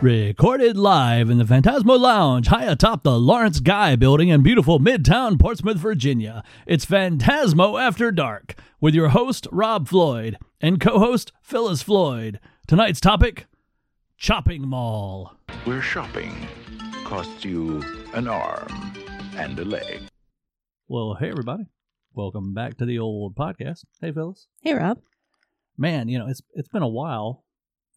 Recorded live in the Phantasmo Lounge high atop the Lawrence Guy building in beautiful Midtown Portsmouth, Virginia. It's Phantasmo After Dark with your host, Rob Floyd, and co host, Phyllis Floyd. Tonight's topic Chopping Mall. Where shopping costs you an arm and a leg. Well, hey, everybody. Welcome back to the old podcast. Hey, Phyllis. Hey, Rob. Man, you know, it's it's been a while.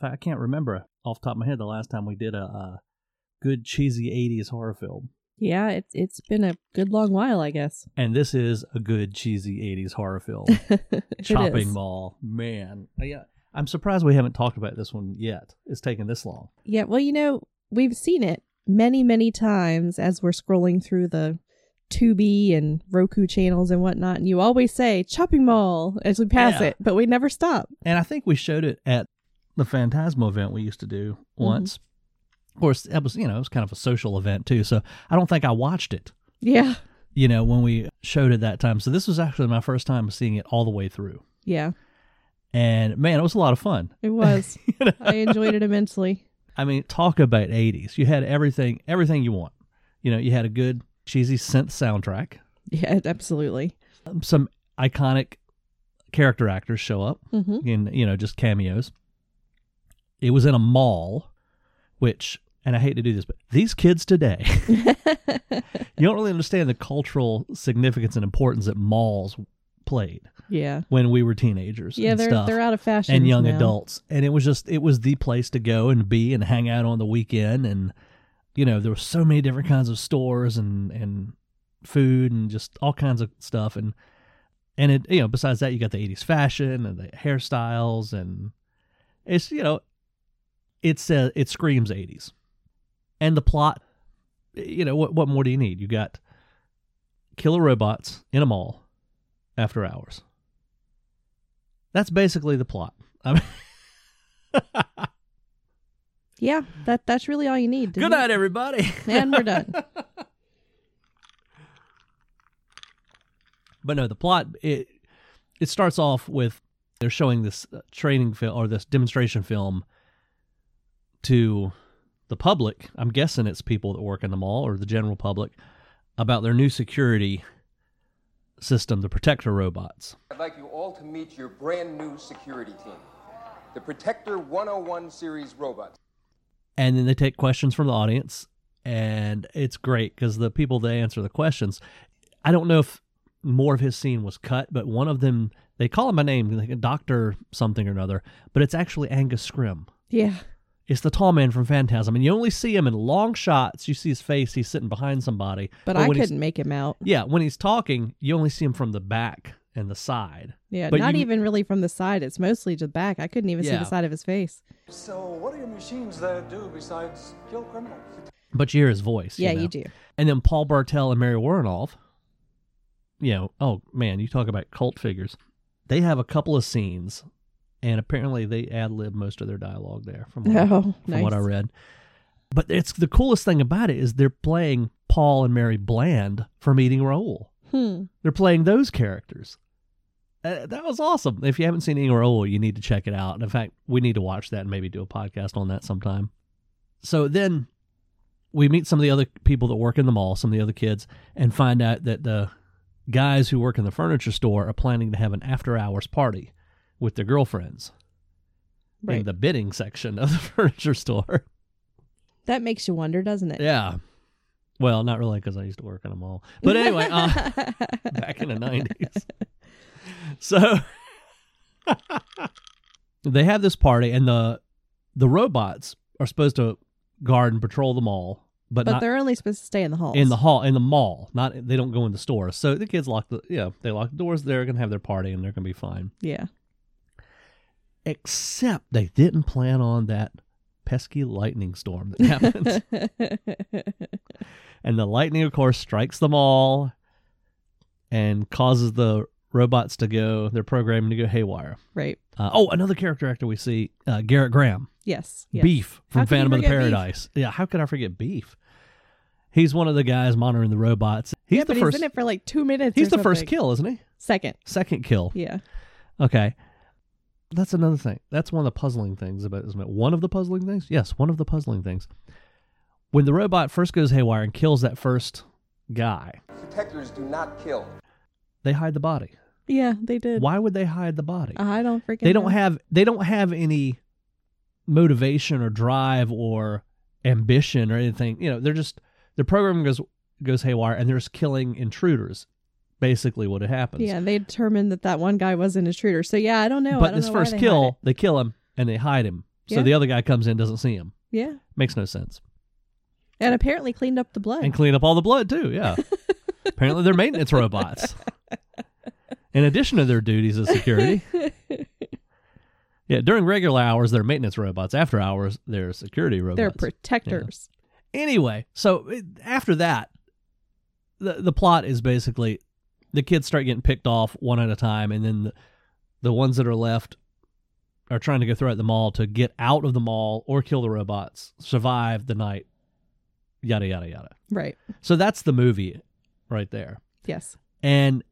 I can't remember off the top of my head the last time we did a, a good cheesy 80s horror film. Yeah, it's it's been a good long while, I guess. And this is a good cheesy 80s horror film. Chopping is. Mall. Man. Uh, Yeah. I'm surprised we haven't talked about this one yet. It's taken this long. Yeah, well, you know, we've seen it many, many times as we're scrolling through the Tubi and Roku channels and whatnot, and you always say "Chopping Mall" as we pass Yeah. it, but we never stop. And I think we showed it at the Phantasmo event we used to do once. Of course, that was, you know, it was kind of a social event too. So I don't think I watched it, Yeah, you know, when we showed it that time. So this was actually my first time seeing it all the way through. yeah, And man, it was a lot of fun. it was. You know? I enjoyed it immensely. I mean, talk about 80s. You had everything, everything you want. You know, you had a good cheesy synth soundtrack. Yeah, absolutely. Some iconic character actors show up hmm in, you know, just cameos. It was in a mall, which, and I hate to do this, but these kids today, you don't really understand the cultural significance and importance that malls played yeah, when we were teenagers. yeah. and They're stuff. they're out of fashion and young now. adults and it was just it was the place to go and be and hang out on the weekend and you know there were so many different kinds of stores and and food and just all kinds of stuff and and it you know besides that you got the 80s fashion and the hairstyles and it's you know it's uh, it screams 80s and the plot you know what what more do you need you got killer robots in a mall after hours that's basically the plot I mean, Yeah, that that's really all you need. Good night, everybody. And we're done. But no, the plot it it starts off with they're showing this uh, training film or this demonstration film to the public. I'm guessing it's people that work in the mall or the general public about their new security system, the Protector robots. I'd like you all to meet your brand new security team, the Protector 101 series robots. and then they take questions from the audience and it's great because the people that answer the questions i don't know if more of his scene was cut but one of them they call him by name like a doctor something or another but it's actually Angus Scrimm Yeah, it's the tall man from phantasm and you only see him in long shots you see his face he's sitting behind somebody but I couldn't make him out. yeah when he's talking you only see him from the back and the side Yeah, But not you- even really from the side. It's mostly to the back. I couldn't even see the side of his face. So, what do your machines there do besides kill criminals? but you hear his voice Yeah, know? you do. And then Paul Bartel and Mary Woronov, you know, oh man, you talk about cult figures. They have a couple of scenes, and apparently they ad lib most of their dialogue there from what, I- Oh, from what I read. But it's the coolest thing about it is they're playing Paul and Mary Bland from Eating Raoul. Hmm. They're playing those characters. Uh, that was awesome. If you haven't seen Eating Raoul, you need to check it out. In fact, we need to watch that and maybe do a podcast on that sometime. So then we meet some of the other people that work in the mall, some of the other kids, and find out that the guys who work in the furniture store are planning to have an after hours party with their girlfriends in the bidding section of the furniture store. That makes you wonder, doesn't it? yeah. Well, not really because I used to work in a mall. But anyway, uh, back in the 90s. So they have this party and the the robots are supposed to guard and patrol the mall, but, but not they're only supposed to stay in the hall. in the hall in the mall. Not they don't go in the stores. So the kids lock the yeah, they lock the doors, they're gonna have their party and they're gonna be fine. yeah. Except they didn't plan on that pesky lightning storm that happens. and the lightning of course strikes them all and causes the robots to go their programming to go haywire. right. Uh, oh, another character actor we see, uh, Gerrit Graham, Yes. yes. Beef from How could you Phantom of the forget Beef? Paradise. Yeah, how could I forget Beef? He's one of the guys monitoring the robots. He's yeah, the but first. he's in it for like two minutes. he's the first kill, isn't he? Second. Second kill. Yeah. Okay. That's another thing. That's one of the puzzling things about this. movie. One of the puzzling things? Yes, one of the puzzling things. When the robot first goes haywire and kills that first guy, Protectors do not kill. they hide the body. Yeah, they did. Why would they hide the body? I don't freaking. they don't know. have they don't have any motivation or drive or ambition or anything. You know, they're just their program goes goes haywire and they're just killing intruders. Basically, what had happened. Yeah, they determined that that one guy was an intruder. So yeah, I don't know. But don't this know first kill, it. they kill him and they hide him. So Yeah. the other guy comes in, doesn't see him. Yeah, Makes no sense. and apparently cleaned up the blood. And clean up all the blood too. Yeah. Apparently, they're maintenance robots. In addition to their duties as security. Yeah, during regular hours, they're maintenance robots. After hours, they're security robots. They're protectors. anyway, so after that, the the plot is basically the kids start getting picked off one at a time, and then the, the ones that are left are trying to go throughout the mall to get out of the mall or kill the robots, survive the night, yada yada yada. Right. So that's the movie, right there, Yes. and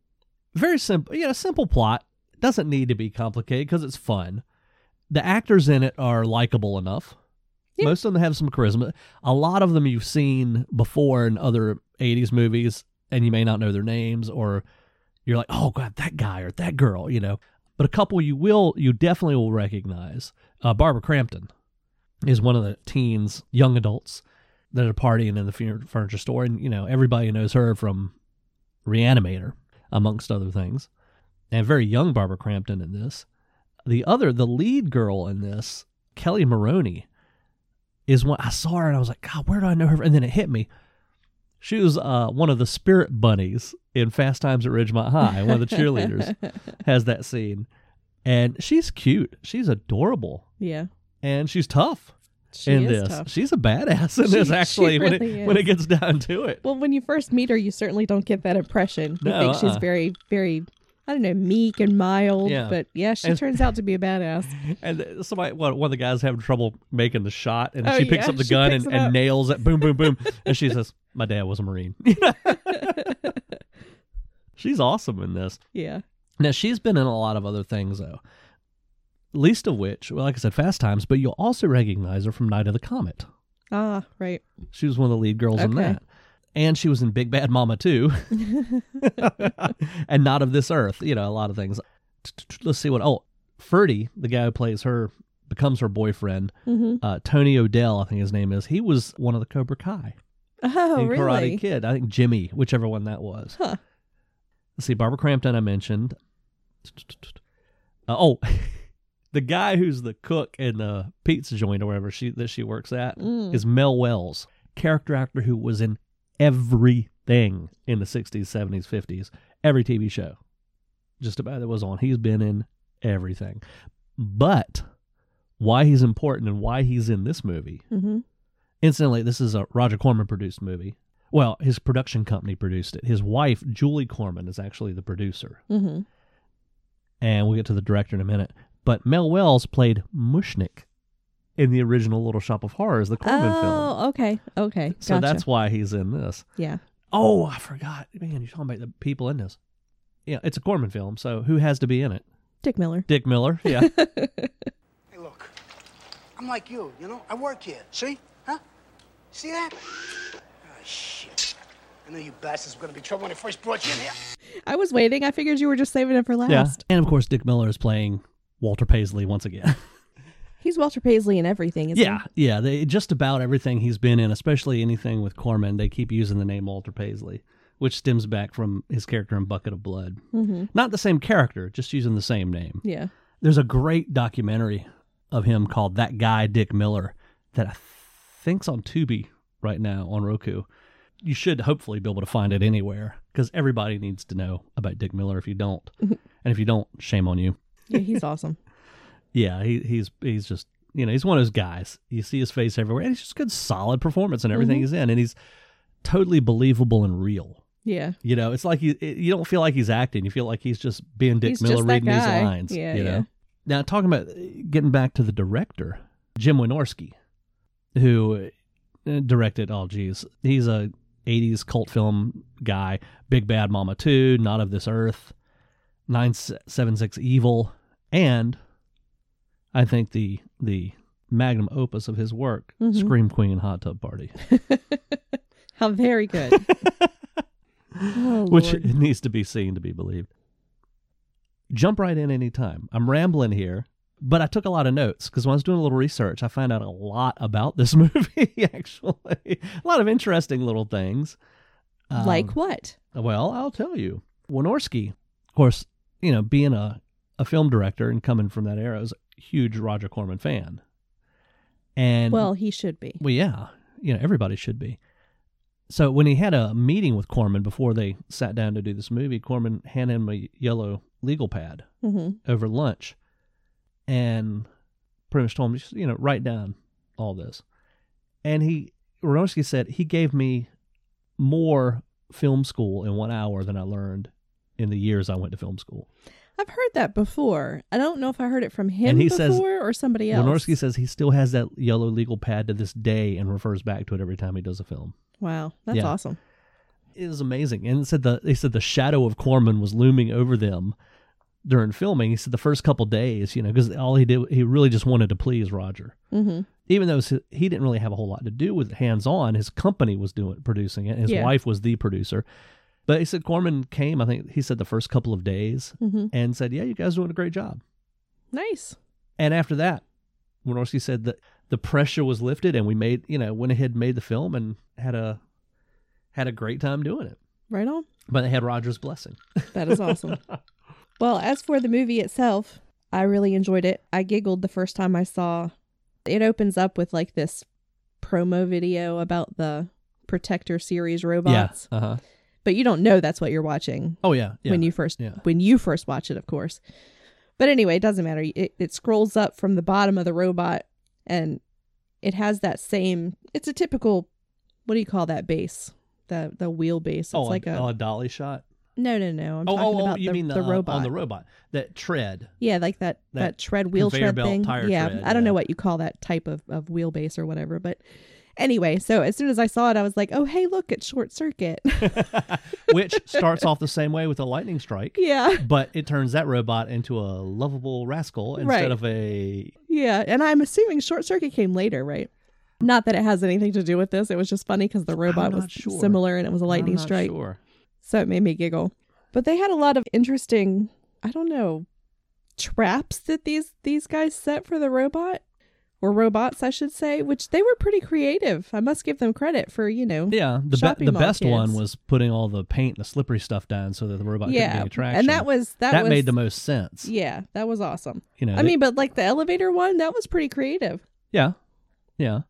very simple. You know, simple plot doesn't need to be complicated because it's fun. The actors in it are likable enough. Yeah. Most of them have some charisma. A lot of them you've seen before in other 80s movies, and you may not know their names, or you're like, oh, God, that guy or that girl, you know. But a couple you will, you definitely will recognize. Uh, Barbara Crampton is one of the teens, young adults that are partying in the furniture store. And, you know, everybody knows her from Reanimator, amongst other things. And very young Barbara Crampton in this. The other, the lead girl in this, Kelli Maroney, is one I saw her and I was like, God, where do I know her? And then it hit me. She was uh, one of the spirit bunnies in Fast Times at Ridgemont High. One of the cheerleaders has that scene. And she's cute. She's adorable. Yeah. And she's tough She in is this. tough. She's a badass in She- this, actually, when, really it, when it is. gets down to it. Well, when you first meet her, you certainly don't get that impression. You No, think she's uh-uh. very, very, I don't know, meek and mild. Yeah. But yeah, she And- turns out to be a badass. And somebody, one one of the guys having trouble making the shot, and Oh, she picks yeah, up the gun and, and nails it, boom, boom, boom, and she says, "My dad was a marine." she's awesome in this. Yeah. Now she's been in a lot of other things though, least of which, well, like I said, Fast Times, but you'll also recognize her from Night of the Comet. Ah, right. She was one of the lead girls in that. And she was in Big Bad Mama too. and Not of This Earth. You know, a lot of things. Let's see what. Oh, Ferdy, the guy who plays her, becomes her boyfriend. hmm Uh, Tony O'Dell, I think his name is. He was one of the Cobra Kai Oh, in really? Karate Kid. I think Jimmy, whichever one that was. Huh. Let's see, Barbara Crampton, I mentioned. Uh, oh, the guy who's the cook in the pizza joint or wherever she that she works at is Mm. Mel Wells, character actor who was in everything in the 60s, 70s, 50s, every TV show just about that was on. He's been in everything. But why he's important and why he's in this movie. hmm Incidentally, this is a Roger Corman produced movie. Well, his production company produced it. His wife, Julie Corman, is actually the producer. hmm And we'll get to the director in a minute. But Mel Wells played Mushnik in the original Little Shop of Horrors, the Corman film. Oh, okay. Okay. So gotcha. that's why he's in this. yeah. Oh, I forgot. Man, you're talking about the people in this. Yeah, it's a Corman film, so who has to be in it? Dick Miller. Dick Miller. Yeah. Hey, look. I'm like you, you know? I work here. See? Huh? See that? Oh, shit. I knew you bastards were gonna be trouble when I first brought you in here. I was waiting. I figured you were just saving it for last. yeah. And of course, Dick Miller is playing Walter Paisley once again. He's Walter Paisley in everything, isn't yeah, yeah. They just about everything he's been in, especially anything with Corman, they keep using the name Walter Paisley, which stems back from his character in Bucket of Blood. Mm-hmm. Not the same character, just using the same name. Yeah. There's a great documentary of him called That Guy Dick Miller that I think's on Tubi right now on Roku. You should hopefully be able to find it anywhere because everybody needs to know about Dick Miller if you don't. and if you don't, shame on you. Yeah, he's awesome. Yeah, he, he's he's just you know he's one of those guys. You see his face everywhere, and he's just good, solid performance in everything Mhm. he's in, and he's totally believable and real. Yeah. You know, it's like you you don't feel like he's acting. You feel like he's just being Dick He's Miller reading these lines. Yeah, you know. yeah. Now talking about getting back to the director, Jim Wynorski, who uh, directed. Oh, geez, he's a '80s cult film guy. Big Bad Mama Two, Not of This Earth, Nine Seven Six Evil, and I think the the magnum opus of his work, Mhm. Scream Queen and Hot Tub Party, How very good. oh, which it needs to be seen to be believed. Jump right in anytime. I'm rambling here, but I took a lot of notes because when I was doing a little research, I found out a lot about this movie. Actually, a lot of interesting little things. Um, like what? Well, I'll tell you. Wynorski, of course, you know, being a, a film director and coming from that era, is a huge Roger Corman fan. And Well, he should be. well, yeah, you know, everybody should be. So when he had a meeting with Corman before they sat down to do this movie, Corman handed him a yellow legal pad hmm over lunch, and pretty much told him, you know, write down all this. And he, Wynorski said, he gave me more film school in one hour than I learned in the years I went to film school. I've heard that before. I don't know if I heard it from him before says- or somebody else. Wynorski says he still has that yellow legal pad to this day and refers back to it every time he does a film. wow, that's Yeah. awesome. It is amazing. And said the they said the shadow of Corman was looming over them during filming. He said the first couple days, you know, because all he did he really just wanted to please Roger. hmm Even though he didn't really have a whole lot to do with hands on, his company was doing producing it. His Yeah. wife was the producer. But he said Corman came, I think he said the first couple of days hmm and said, Yeah, you guys are doing a great job. Nice. And after that, Wynorski said that the pressure was lifted and we made, you know, went ahead and made the film and had a had a great time doing it. Right on. But they had Roger's blessing. That is awesome. well, as for the movie itself, I really enjoyed it. I giggled the first time I saw it opens up with like this promo video about the Protector series robots. Yeah. Uh-huh. But you don't know that's what you're watching Oh yeah. yeah. when you first Yeah. when you first watch it, of course. But anyway, it doesn't matter. It, it scrolls up from the bottom of the robot, and it has that same. It's a typical. What do you call that base? The the wheelbase. It's oh, like a, a dolly shot. No no no. I'm Oh, talking oh, oh, about you the, mean the uh, robot on the robot that tread? Yeah, like that That that, tread wheel tread belt thing. tire yeah, tread, I don't yeah. know what you call that type of of wheelbase or whatever, but anyway, so as soon as I saw it, I was like, "Oh, hey, look, it's short circuit." Which starts off the same way with a lightning strike. yeah, But it turns that robot into a lovable rascal instead Right. of a yeah, and I'm assuming short circuit came later, right? Not that it has anything to do with this. It was just funny because the robot was sure. similar and it was a lightning strike, Sure. So it made me giggle. But they had a lot of interesting, I don't know, traps that these these guys set for the robot or robots, I should say, which they were pretty creative. I must give them credit for you know Yeah, the be- the best one was putting all the paint and the slippery stuff down so that the robot couldn't yeah, gain traction. and that was that, that was, made the most sense. Yeah, that was awesome. You know, I they- mean, but like the elevator one, that was pretty creative. yeah, yeah.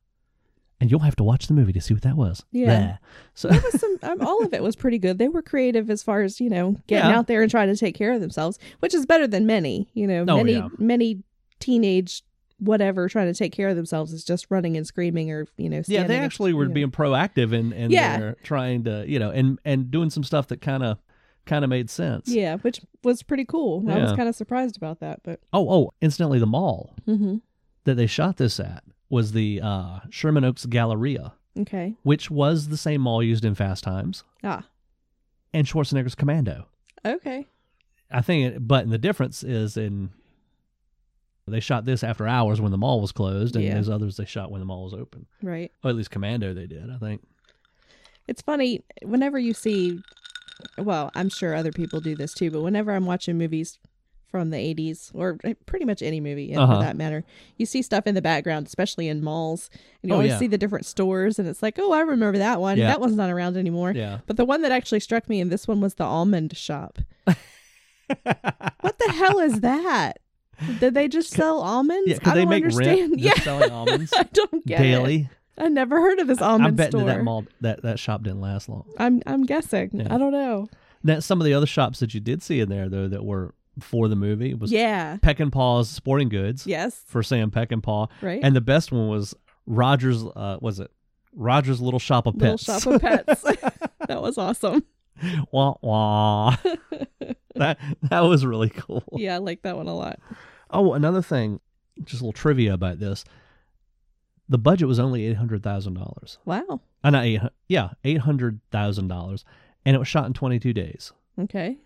And you'll have to watch the movie to see what that was. Yeah. There. So There was some, um, all of it was pretty good. They were creative as far as you know getting Yeah. out there and trying to take care of themselves, which is better than many. You know, Oh, many yeah. many teenage whatever trying to take care of themselves is just running and screaming or you know. yeah, they and- actually were you know. being proactive and and Yeah. trying to you know and and doing some stuff that kind of kind of made sense. Yeah, which was pretty cool. I was kind of surprised about that, but Oh, oh, incidentally, the mall hmm that they shot this at was the uh, Sherman Oaks Galleria, okay. which was the same mall used in Fast Times Ah, and Schwarzenegger's Commando. okay. I think, it, but the difference is in they shot this after hours when the mall was closed, and Yeah. those others they shot when the mall was open. Right. Or at least Commando they did, I think. It's funny whenever you see, well, I'm sure other people do this too, but whenever I'm watching movies from the 80s or eh, pretty much any movie Uh-huh. for that matter, you see stuff in the background, especially in malls, and you Oh, always yeah. see the different stores, and it's like, oh, I remember that one. Yeah. That one's not around anymore. Yeah. But the one that actually struck me in this one was the almond shop. what the hell is that? Did they just sell almonds? Yeah, I don't understand. yeah, selling almonds I don't get it. daily. I never heard of this almond bet that store. that mall that that shop didn't last long. I'm I'm guessing. Yeah. I don't know. Now, some of the other shops that you did see in there though that were for the movie was Yeah. Peckinpah's Sporting Goods Yes. for Sam Peckinpah, Right. and the best one was Rogers. Uh, was it Rogers Little Shop of Pets. Little shop of pets. that was awesome. wah wah. that that was really cool. Yeah, I like that one a lot. Oh, another thing, just a little trivia about this. The budget was only eight hundred thousand dollars. Wow. Uh, not eight. Yeah, eight hundred thousand dollars, and it was shot in twenty two days. Okay.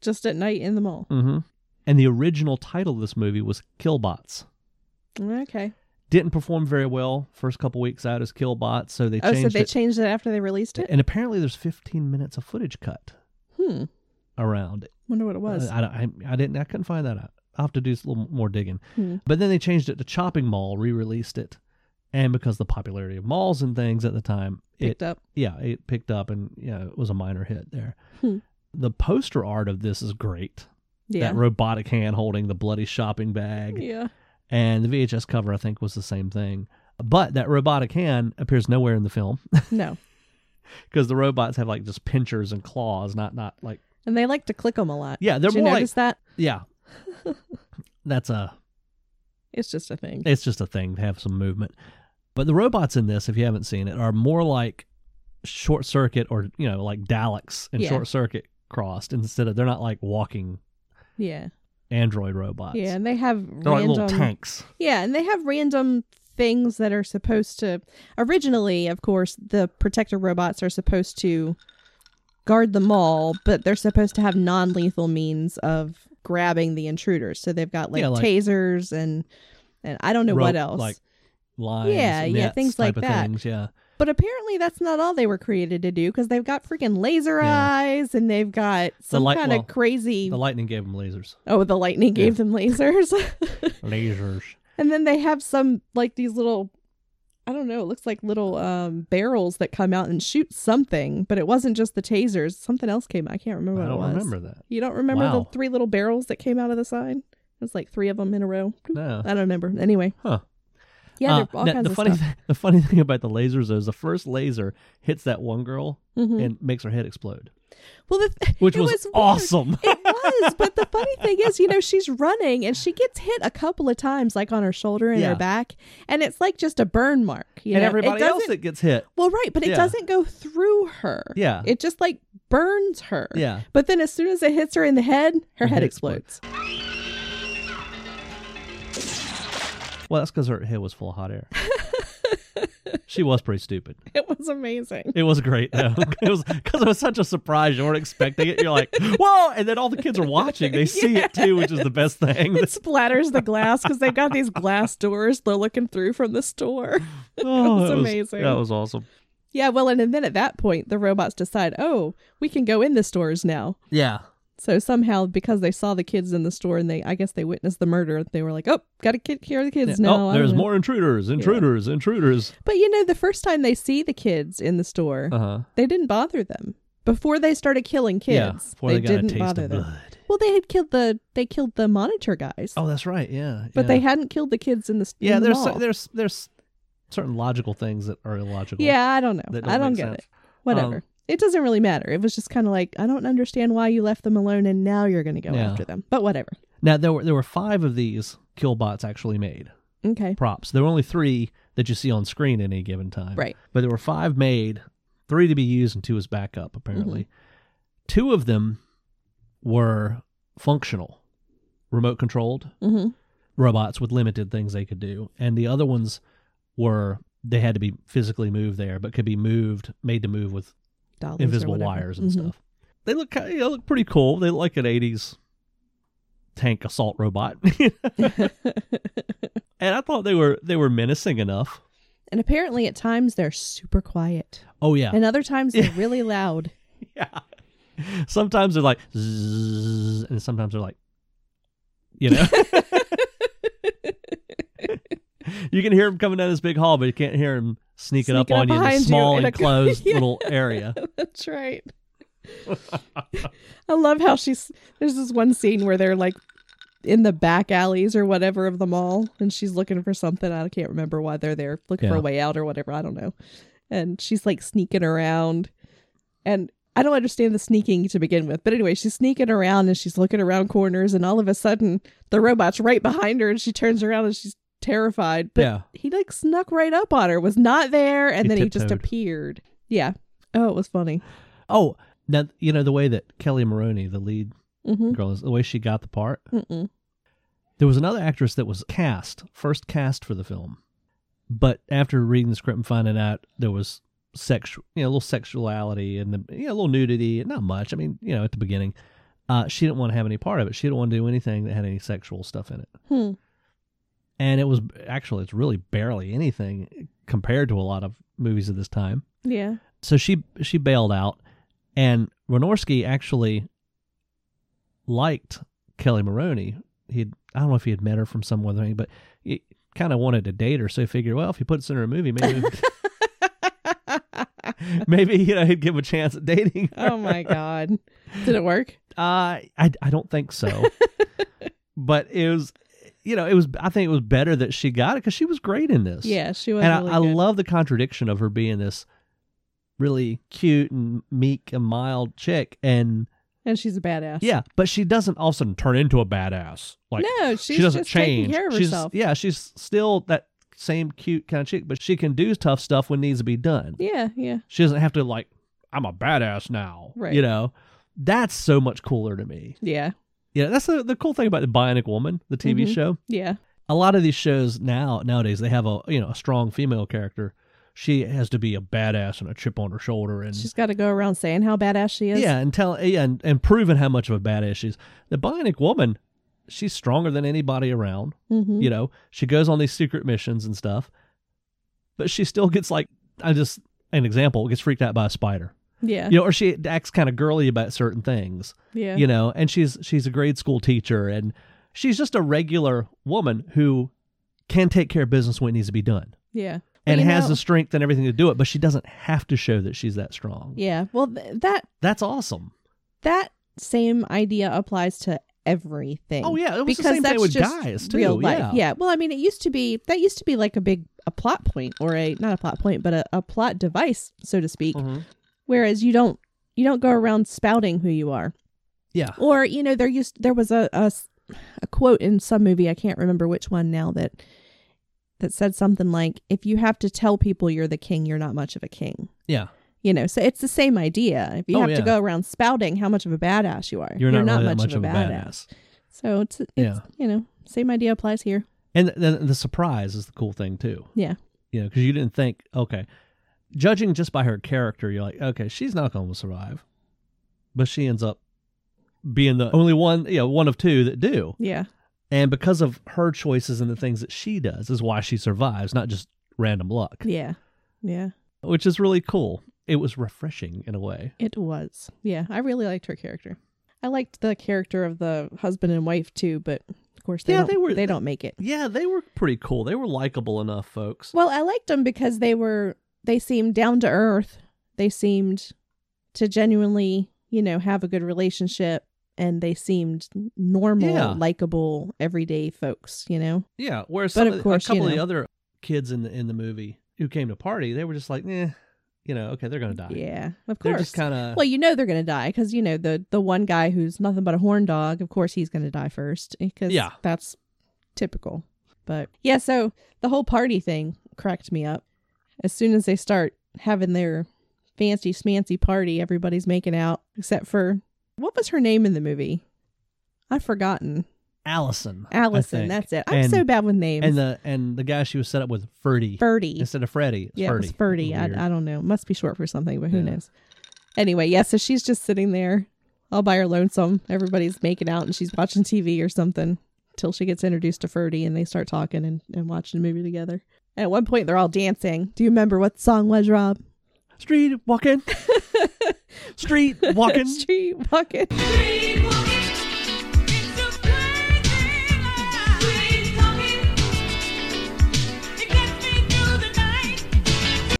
Just at night in the mall. Mm-hmm. And the original title of this movie was Killbots. Okay. Didn't perform very well first couple weeks out as Killbots, so they Oh, changed so they it. changed it after they released it? and apparently, there's 15 minutes of footage cut Hmm. around it. Wonder what it was. Uh, I, I, I didn't. I couldn't find that out. I'll have to do a little more digging. Hmm. But then they changed it to Chopping Mall, re-released it, and because of the popularity of malls and things at the time, Picked it, up. Yeah, it picked up, and yeah, it was a minor hit there. Hmm. The poster art of this is great. Yeah. That robotic hand holding the bloody shopping bag, yeah. and the VHS cover I think was the same thing. But that robotic hand appears nowhere in the film No. because the robots have like just pinchers and claws, not not like And they like to click them a lot. yeah, they're Did you more like that? yeah. That's a It's just a thing. it's just a thing to have some movement. But the robots in this, if you haven't seen it, are more like short circuit or you know like Daleks and Yeah. short circuit crossed instead of they're not like walking yeah. android robots. Yeah, and they have they're like random little tanks. Yeah, and they have random things that are supposed to originally, of course, the protector robots are supposed to guard the mall, but they're supposed to have non-lethal means of grabbing the intruders. So they've got like, Yeah, like- tasers and and I don't know what else. Like lines, Yeah, yeah, nets things type like of that. Things, yeah. But apparently that's not all they were created to do because they've got freaking laser Yeah. eyes and they've got some light- kind of well, crazy The lightning gave them lasers. Oh, the lightning gave Yeah. them lasers. Lasers. And then they have some like these little I don't know, it looks like little um barrels that come out and shoot something, but it wasn't just the tasers. Something else came out. I can't remember I don't remember that. You don't remember Wow. the three little barrels that came out of the side? It was like three of them in a row. No. I don't remember. Anyway, Huh. Yeah, Uh, all kinds the of funny stuff. Thing, the funny thing about the lasers is the first laser hits that one girl Mhm. and makes her head explode, Well, the th- which it was, weird. awesome. It was, but the funny thing is, you know, she's running and she gets hit a couple of times, like on her shoulder and Yeah. her back, and it's like just a burn mark. You and know? Everybody else that gets hit. Well, right, but it Yeah. doesn't go through her. Yeah. It just like burns her. Yeah. But then as soon as it hits her in the head, her, Her head, head explodes. Well, that's because her head was full of hot air. she was pretty stupid. It was amazing. It was great though. it was because it was such a surprise. You weren't expecting it. You're like, whoa! And then all the kids are watching. They see it too, which is the best thing. It splatters the glass because they've got these glass doors they're looking through from the store. oh, was it amazing. That was awesome. Yeah, well, and then at that point, the robots decide, oh, we can go in the stores now. Yeah. So somehow, because they saw the kids in the store and they, I guess they witnessed the murder, they were like, oh, got to take care of the kids now. oh, there's more intruders, intruders, intruders. But you know, the first time they see the kids in the store, Uh huh. they didn't bother them. Before they started killing Yeah. kids, Before they, they, got didn't bother them. blood. Well, they had killed the they killed the monitor guys, Oh, that's right. Yeah. but they hadn't killed the kids in the store. Yeah. in the There's mall. there's there's certain logical things that are illogical. yeah, I don't know. don't I don't get sense. it. Whatever. Um, it doesn't really matter. It was just kind of like I don't understand why you left them alone and now you're going to go Yeah. after them. But whatever. Now there were there were five of these killbots actually made. Okay. props. There were only three that you see on screen at any given time. Right. But there were five made, three to be used, and two as backup, apparently. Mm-hmm. Two of them were functional, remote controlled Mhm. robots with limited things they could do. And the other ones were, they had to be physically moved there, but could be moved, made to move with Dollies or invisible wires and Mhm. stuff. They look, ki- you know, look pretty cool. They look like an 80s tank assault robot. and I thought they were they were menacing enough. and apparently at times they're super quiet. Oh yeah. And other times they're really loud. yeah. Sometimes they're like zzz, and sometimes they're like you know. you can hear them coming down this big hall, but you can't hear them sneaking, up Sneaking on up you in a small in a- enclosed Yeah. little area. That's right. I love how she's there's this one scene where they're like in the back alleys or whatever of the mall and she's looking for something. I can't remember why they're there, looking for a way out or whatever. I don't know. And she's like sneaking around and I don't understand the sneaking to begin with. But anyway, she's sneaking around and she's looking around corners and all of a sudden the robot's right behind her and she turns around and she's terrified. But Yeah. he like snuck right up on her, was not there, and He then he just appeared. Yeah. Oh, it was funny. Oh, now you know the way that Kelli Maroney, the lead Mm-hmm. girl, is the way she got the part. Mm-mm. There was another actress that was cast, first cast for the film, but after reading the script and finding out there was sex, you know, a little sexuality and the, you know, a little nudity, not much. I mean, you know, at the beginning, Uh, she didn't want to have any part of it. She didn't want to do anything that had any sexual stuff in it. Hmm. And it was actually it's really barely anything compared to a lot of movies of this time. Yeah. So she she bailed out, and Wynorski actually liked Kelli Maroney. He I don't know if he had met her from some other thing, but he kind of wanted to date her. So he figured, well, if he puts her in a movie, maybe maybe you know he'd give him a chance at dating. her. oh my god. Did it work? Uh, I I don't think so. but it was, you know, it was. I think it was better that she got it because she was great in this. Yeah, she was. and really I, I love the contradiction of her being this really cute and meek and mild chick, and and she's a badass. yeah, but she doesn't all of a sudden turn into a badass. Like no, she's she doesn't just taking change. care of she's herself. yeah, she's still that same cute kind of chick, but she can do tough stuff when needs to be done. Yeah, yeah. She doesn't have to like, I'm a badass now. Right. You know, that's so much cooler to me. Yeah. Yeah, that's the the cool thing about the Bionic Woman, the TV Mhm. show. Yeah. A lot of these shows now nowadays they have a you know a strong female character. She has to be a badass and a chip on her shoulder, and She's got to go around saying how badass she is. yeah, and tell yeah, and, and proving how much of a badass she's. The Bionic Woman, she's stronger than anybody around. Mhm. You know, she goes on these secret missions and stuff, but she still gets like I just an example gets freaked out by a spider. Yeah. You know, or she acts kind of girly about certain things Yeah. you know and she's she's a grade school teacher and she's just a regular woman who can take care of business when it needs to be done Yeah. And has know- the strength and everything to do it but she doesn't have to show that she's that strong Yeah. Well, th- that that's awesome that same idea applies to everything. Oh, yeah, it was the because that's with just guys, too, Real life. yeah. Yeah. Well, I mean, it used to be that used to be like a big a plot point or a not a plot point, but a, a plot device, so to speak. Mhm. Whereas you don't you don't go around spouting who you are. yeah Or you know, there used there was a a quote in some movie I can't remember which one now that that said something like, "If you have to tell people you're the king, you're not much of a king." yeah You know, so it's the same idea. If you Oh, have yeah. to go around spouting how much of a badass you are, you're, not, really that much of a badass, So it's, it's Yeah. you know, same idea applies here. and then the surprise is the cool thing too Yeah. you know because you didn't think okay judging just by her character you're like okay she's not going to survive but she ends up being the only one you know one of two that do Yeah. And because of her choices and the things that she does is why she survives, not just random luck, Yeah. Yeah. which is really cool. It was refreshing in a way. It was. Yeah. I really liked her character. I liked the character of the husband and wife too, but of course they Yeah, don't, they were- they don't make it. Yeah, they were pretty cool. They were likable enough, folks. Well, I liked them because they were they seemed down to earth. They seemed to genuinely, you know, have a good relationship and they seemed normal, Yeah. likable, everyday folks, you know. Yeah, whereas But some of course, a couple you of the other kids in the in the movie who came to party, they were just like, eh, you know, okay, they're gonna die. Yeah, of course. They're just kind of well, you know they're going to die because you know the the one guy who's nothing but a horn dog. Of course, he's going to die first because Yeah. that's typical. But yeah, so the whole party thing cracked me up. As soon as they start having their fancy smancy party, everybody's making out except for what was her name in the movie? I've forgotten. Allison. Allison. That's it. I'm And- so bad with names. And the and the guy she was set up with, Ferdy, Ferdy. instead of Freddie. It's yeah, Ferdy. Ferdy. I, I don't know. Must be short for something, but who Yeah. knows? Anyway, yeah. So she's just sitting there, all by her lonesome. Everybody's making out, and she's watching TV or something till she gets introduced to Ferdy, and they start talking and, and watching a movie together. And at one point, they're all dancing. Do you remember what song was, Rob? Street walking. Street walking. Street walking.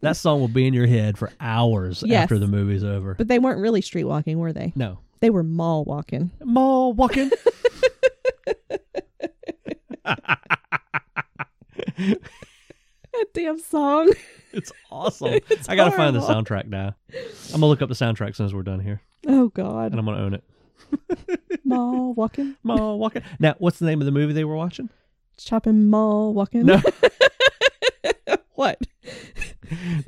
that song will be in your head for hours Yes. after the movie's over. But they weren't really street walking, were they? no. They were mall walking. Mall walking. That damn song. It's awesome. It's I gotta find the horrible. soundtrack now. I'm gonna look up the soundtrack as soon as we're done here, Oh God. and I'm gonna own it. Mall walking. Mall walking. Now, what's the name of the movie they were watching? Chopping mall walking. No, what?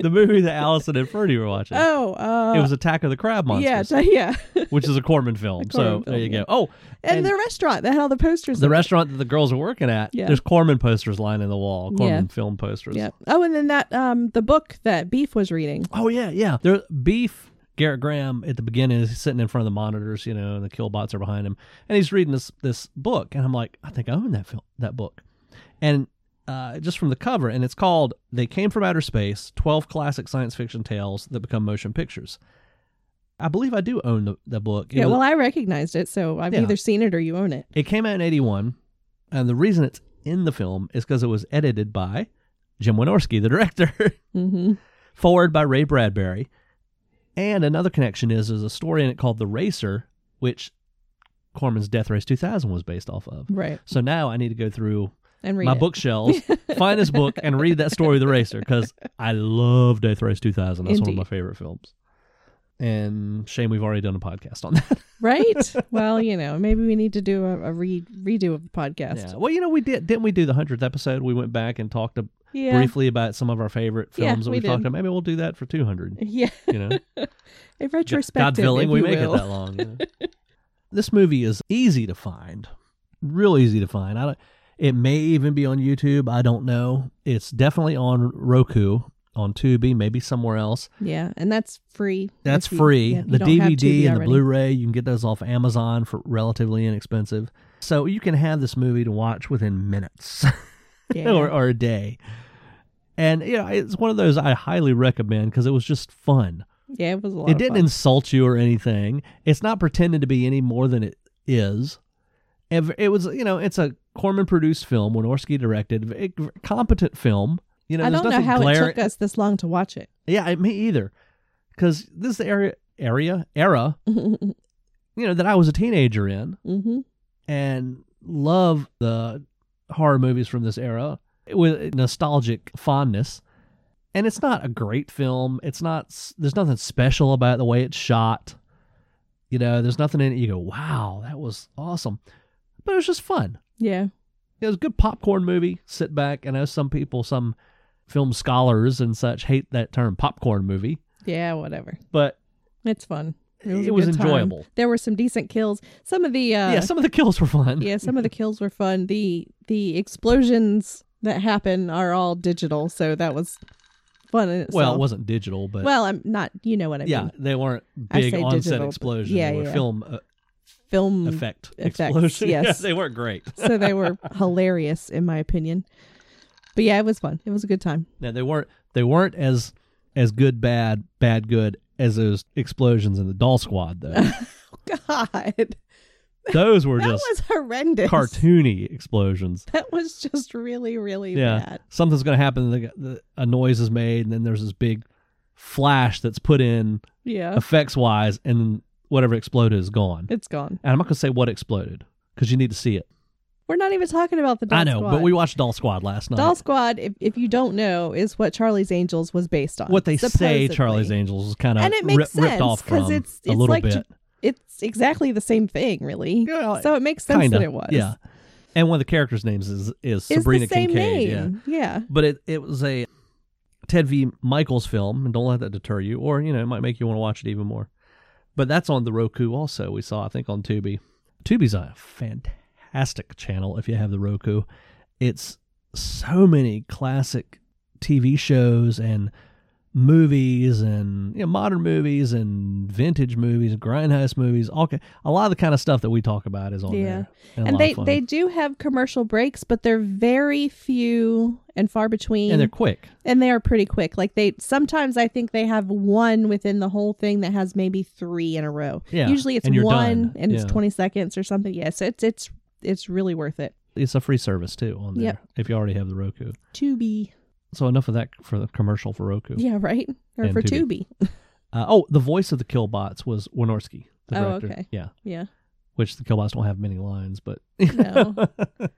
The movie that Allison and Ferdy were watching. Oh, uh, it was Attack of the Crab yeah, Monsters, t- yeah. which is a Corman film. so Corman there you film, go. Oh, and, and the restaurant that had all the posters. the restaurant that the girls are working at. Yeah. There's Corman posters lining the wall. Corman Yeah. film posters. Yep. Oh, and then that um the book that Beef was reading. Oh yeah, yeah. There, Beef Gerrit Graham at the beginning is sitting in front of the monitors, you know, and the killbots are behind him, and he's reading this this book, and I'm like, I think I own that film that book, and uh, just from the cover, and it's called "They Came from Outer Space: Twelve Classic Science Fiction Tales That Become Motion Pictures." I believe I do own the, the book. It Yeah, was- well, I recognized it, so I've Yeah. either seen it or you own it. it came out in 81, and the reason it's in the film is because it was edited by Jim Wynorski, the director, Mm-hmm. foreword by Ray Bradbury. And another connection is there's a story in it called The Racer, which Corman's Death Race 2000 was based off of. Right. So now I need to go through And read my it. bookshelves, find this book, and read that story, of The Racer, because I love Death Race 2000. That's one of my favorite films. And shame we've already done a podcast on that. Right? well, you know, maybe we need to do a, a re- redo of the podcast. Yeah. Well, you know, we did didn't we do the hundredth episode? We went back and talked a, Yeah. briefly about some of our favorite Yeah, films that we we talked about. Maybe we'll do that for two hundred. Yeah. You know, A retrospective. God willing, we make will. it that long. you know. this movie is easy to find, real easy to find. I don't. It may even be on YouTube. I don't know. It's definitely on Roku, on Tubi, maybe somewhere else. Yeah, and that's free. That's you- free. yeah, the DVD and the. Blu-ray, you can get those off Amazon for relatively inexpensive. So you can have this movie to watch within minutes. Yeah. or, or a day. And you know, it's one of those I highly recommend because it was just fun. yeah, it was a lot. It didn't fun. insult you or anything. It's not pretending to be any more than it is. It was, you know, it's a Corman produced film, Wynorski directed, a competent film. You know, I don't know how glare- it took us this long to watch it. Yeah, me either. Because this area, area, era, you know, that I was a teenager in Mm-hmm. and love the horror movies from this era with nostalgic fondness. And it's not a great film. It's not. There's nothing special about the way it's shot. You know, there's nothing in it. You go, wow, that was awesome. But it was just fun. Yeah. It was a good popcorn movie. Sit back. I know some people, some film scholars and such, hate that term popcorn movie, Yeah, whatever. but It's fun. It was, It was good time. enjoyable. There were some decent kills. Some of the uh, yeah, some of the kills were fun. yeah, some of the kills were fun. The the explosions that happen are all digital, so that was fun in itself. well, it wasn't digital, but Well, I'm not. You know what I yeah, mean. Yeah, they weren't big on-set explosions. yeah, they were yeah. film uh, Film effect effects, explosions. Yeah, yes. they weren't great. so they were hilarious in my opinion. But yeah, it was fun. It was a good time. Now they weren't they weren't as as good bad bad good as those explosions in the Doll Squad though. Oh, God, those were that just was horrendous. cartoony explosions. That was just really, really Yeah, bad. something's gonna happen. The, the, a noise is made, and then there's this big flash that's put in Yeah, effects wise, and then whatever exploded is gone. it's gone. And I'm not gonna say what exploded because you need to see it. We're not even talking about the Doll I know, Squad. but we watched Doll Squad last night. Doll Squad, if, if you don't know, is what Charlie's Angels was based on. what they say. Charlie's Angels is kind of and it makes rip, sense ripped off from it's a it's little like bit. ju- it's exactly the same thing, really. Yeah, so it makes sense Kinda, that it was. Yeah. And one of the characters' names is is Sabrina the same Kincaid. Yeah. Yeah. But it, it was a Ted V. Mikels film, and don't let that deter you, or you know, it might make you want to watch it even more. But that's on the Roku also. We saw, I think, on Tubi. Tubi's a fantastic channel if you have the Roku. It's so many classic TV shows and movies and you know, modern movies and vintage movies, grindhouse movies, all a lot of the kind of stuff that we talk about is on Yeah. there. a And they they do have commercial breaks, but they're very few and far between. and they're quick. and they are pretty quick. Like they sometimes I think they have one within the whole thing that has maybe three in a row. Yeah, Usually it's and one done. and it's twenty seconds or something. Yes, it's it's it's really worth it. It's a free service too on there Yep. if you already have the Roku. To be So enough of that for the commercial for Roku. yeah right or And for Tubi. Tubi. Uh, oh, the voice of the Killbots was Wynorski, the Oh, director. okay. Yeah, yeah, which the Killbots don't have many lines, but No.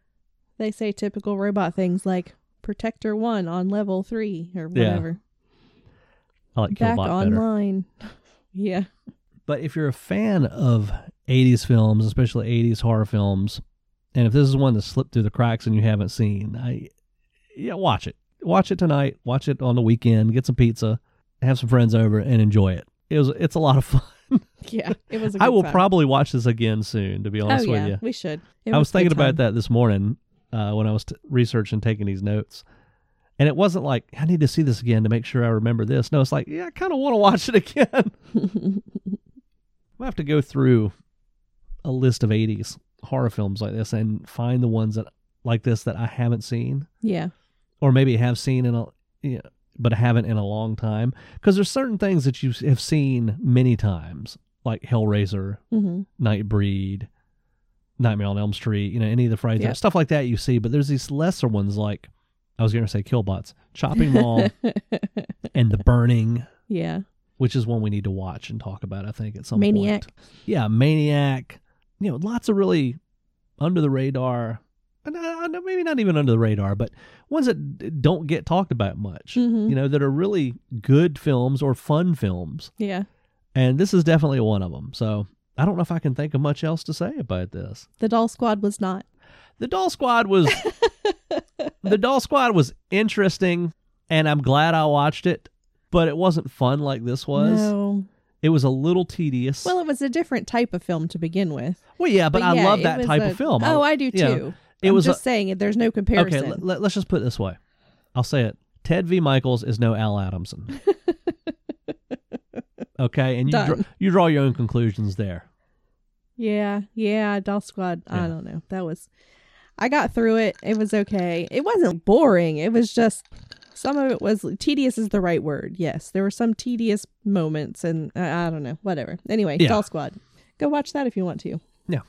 they say typical robot things like Protector One on level three or Yeah. whatever. I like Back Killbot better. online. yeah, But if you're a fan of 80s films, especially 80s horror films, and if this is one that slipped through the cracks and you haven't seen, I yeah, watch it. Watch it tonight. Watch it on the weekend. Get some pizza. Have some friends over and enjoy it. It was it's a lot of fun. yeah. It was. A I will time. probably watch this again soon. To be Oh honest yeah, with you, we should. It I was good thinking about that this morning uh, when I was t- researching, taking these notes. And it wasn't like I need to see this again to make sure I remember this. No, it's like yeah, I kind of want to watch it again. I have to go through a list of '80s horror films like this and find the ones that like this that I haven't seen, Yeah. Or maybe have seen in a, yeah, but haven't in a long time. Because there's certain things that you have seen many times, like Hellraiser, hmm Nightbreed, Nightmare on Elm Street, you know, any of the Friday Yeah. stuff like that you see. But there's these lesser ones like I was going to say Killbots, Chopping Mall, and The Burning, yeah. which is one we need to watch and talk about. I think at some Maniac. point. Yeah, Maniac. You know, lots of really under the radar. Maybe not even under the radar, but ones that don't get talked about much. Mhm. You know, that are really good films or fun films Yeah. and this is definitely one of them. So I don't know if I can think of much else to say about this. The Doll Squad was not. The Doll Squad was the Doll Squad was interesting, and I'm glad I watched it, but it wasn't fun like this was. No. It was a little tedious. Well, it was a different type of film to begin with. Well, yeah, but, I yeah, love that type a- of film. Oh, I do you know, too. It I'm was just a- saying it. There's no okay. comparison. Let, let, let's just put it this way. I'll say it. Ted V. Mikels is no Al Adamson. okay, and you you draw your own conclusions there. Yeah, yeah, Doll Squad. Yeah. I don't know. That was I got through it. It was okay. It wasn't boring. It was just some of it was tedious is the right word. Yes, there were some tedious moments and uh, I don't know, whatever. Anyway, Yeah. Doll Squad. Go watch that if you want to. Yeah.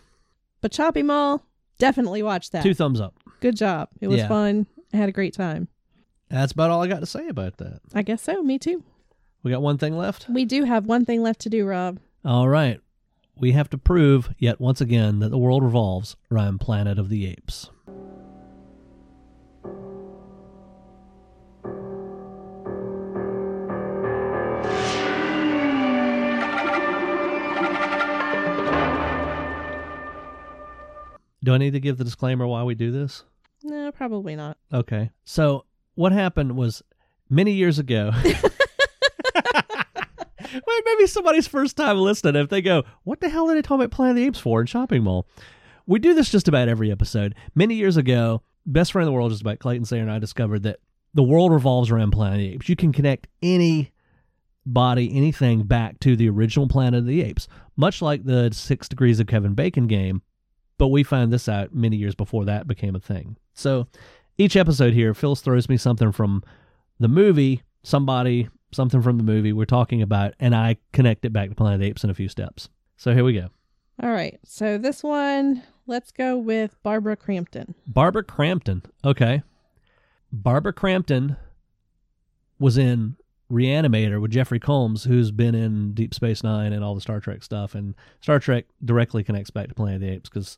But Chopping Mall, definitely watch that. Two thumbs up. Good job. It was Yeah. fun. I had a great time. That's about all I got to say about that. I guess so. Me too. We got one thing left. We do have one thing left to do, Rob. All right. We have to prove yet once again that the world revolves around Planet of the Apes. Do I need to give the disclaimer why we do this? No, probably not. Okay. So what happened was many years ago. well, maybe somebody's first time listening. If they go, "What the hell did they talking about Planet of the Apes for in Chopping Mall?" We do this just about every episode. Many years ago, best friend in the world, just about Clayton Sayer and I discovered that the world revolves around Planet of the Apes. You can connect any body, anything back to the original Planet of the Apes, much like the Six Degrees of Kevin Bacon game. But we found this out many years before that became a thing. So each episode here, Phyllis throws me something from the movie, somebody, something from the movie we're talking about, and I connect it back to Planet of the Apes in a few steps. So here we go. All right. So this one, let's go with Barbara Crampton. Barbara Crampton. Okay. Barbara Crampton was in Reanimator with Jeffrey Combs, who's been in Deep Space Nine and all the Star Trek stuff. And Star Trek directly connects back to Planet of the Apes because,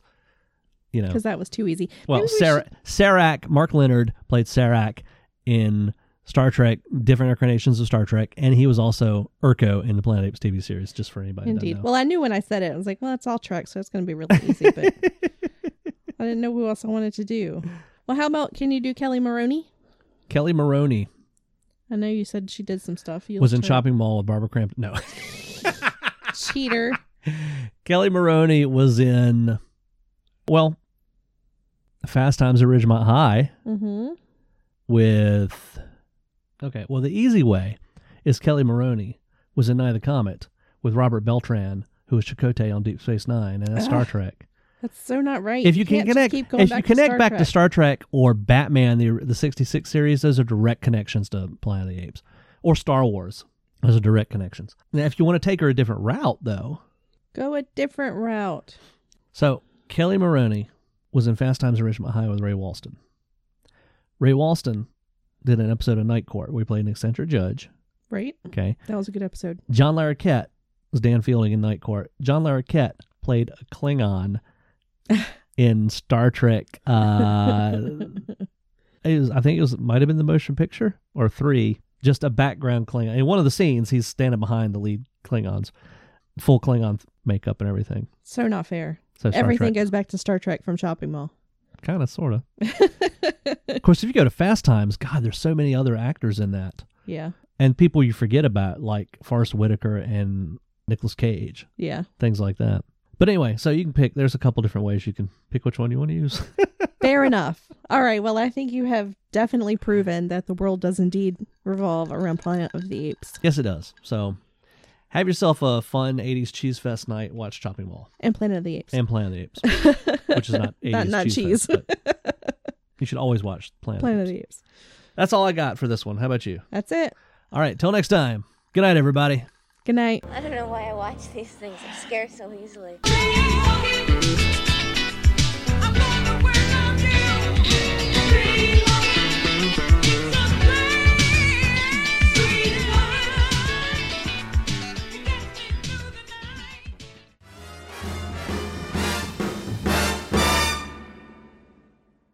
you know, because that was too easy. Well, we Sarah should- Sarek, Mark Lenard played Sarek in Star Trek, different incarnations of Star Trek, and he was also Urko in the Planet Apes TV series. Just for anybody, Indeed. Know. Well, I knew when I said it, I was like, well, it's all Trek, so it's going to be really easy. But I didn't know who else I wanted to do. Well, how about can you do Kelli Maroney? Kelli Maroney I know you said she did some stuff. You was in looked her Chopping Mall with Barbara Crampton. No. Cheater. Kelli Maroney was in, well, Fast Times at Ridgemont High Mm-hmm. with. Okay, well, the easy way is Kelli Maroney was in Night of the Comet with Robert Beltran, who was Chakotay on Deep Space Nine and that's Star Trek. That's so not right. if you can can't connect, keep going if back you to connect Star back to Trek. Star Trek or Batman, the the '66 series, those are direct connections to Planet of the Apes, or Star Wars. Those are direct connections. Now, if you want to take her a different route, though, go a different route. so Kelli Maroney was in Fast Times at Ridgemont High with Ray Walston. Ray Walston did an episode of Night Court We played an eccentric judge. Right? Okay, That was a good episode. John Larroquette was Dan Fielding in Night Court. John Larroquette played a Klingon in Star Trek. Uh, it was, I think it was might have been the motion picture or three. Just a background Klingon. In one of the scenes, he's standing behind the lead Klingons, full Klingon makeup and everything. So not fair. So Star Everything Trek, goes back to Star Trek from Chopping Mall. kind of, sort of. Of course, if you go to Fast Times, God, there's so many other actors in that, yeah. and people you forget about, like Forest Whitaker and Nicolas Cage. Yeah. things like that. But anyway, so you can pick. There's a couple different ways you can pick which one you want to use. Fair enough. All right. Well, I think you have definitely proven that the world does indeed revolve around Planet of the Apes Yes, it does. So have yourself a fun 80s cheese fest night. Watch Chopping Mall and Planet of the Apes. and Planet of the Apes, which is not 80s Not- not cheese. cheese. Fest, you should always watch Planet, Planet of the. Apes. That's all I got for this one. How about you? That's it. All right, till next time. Good night, everybody. Good night. I don't know why I watch these things. I'm scared so easily.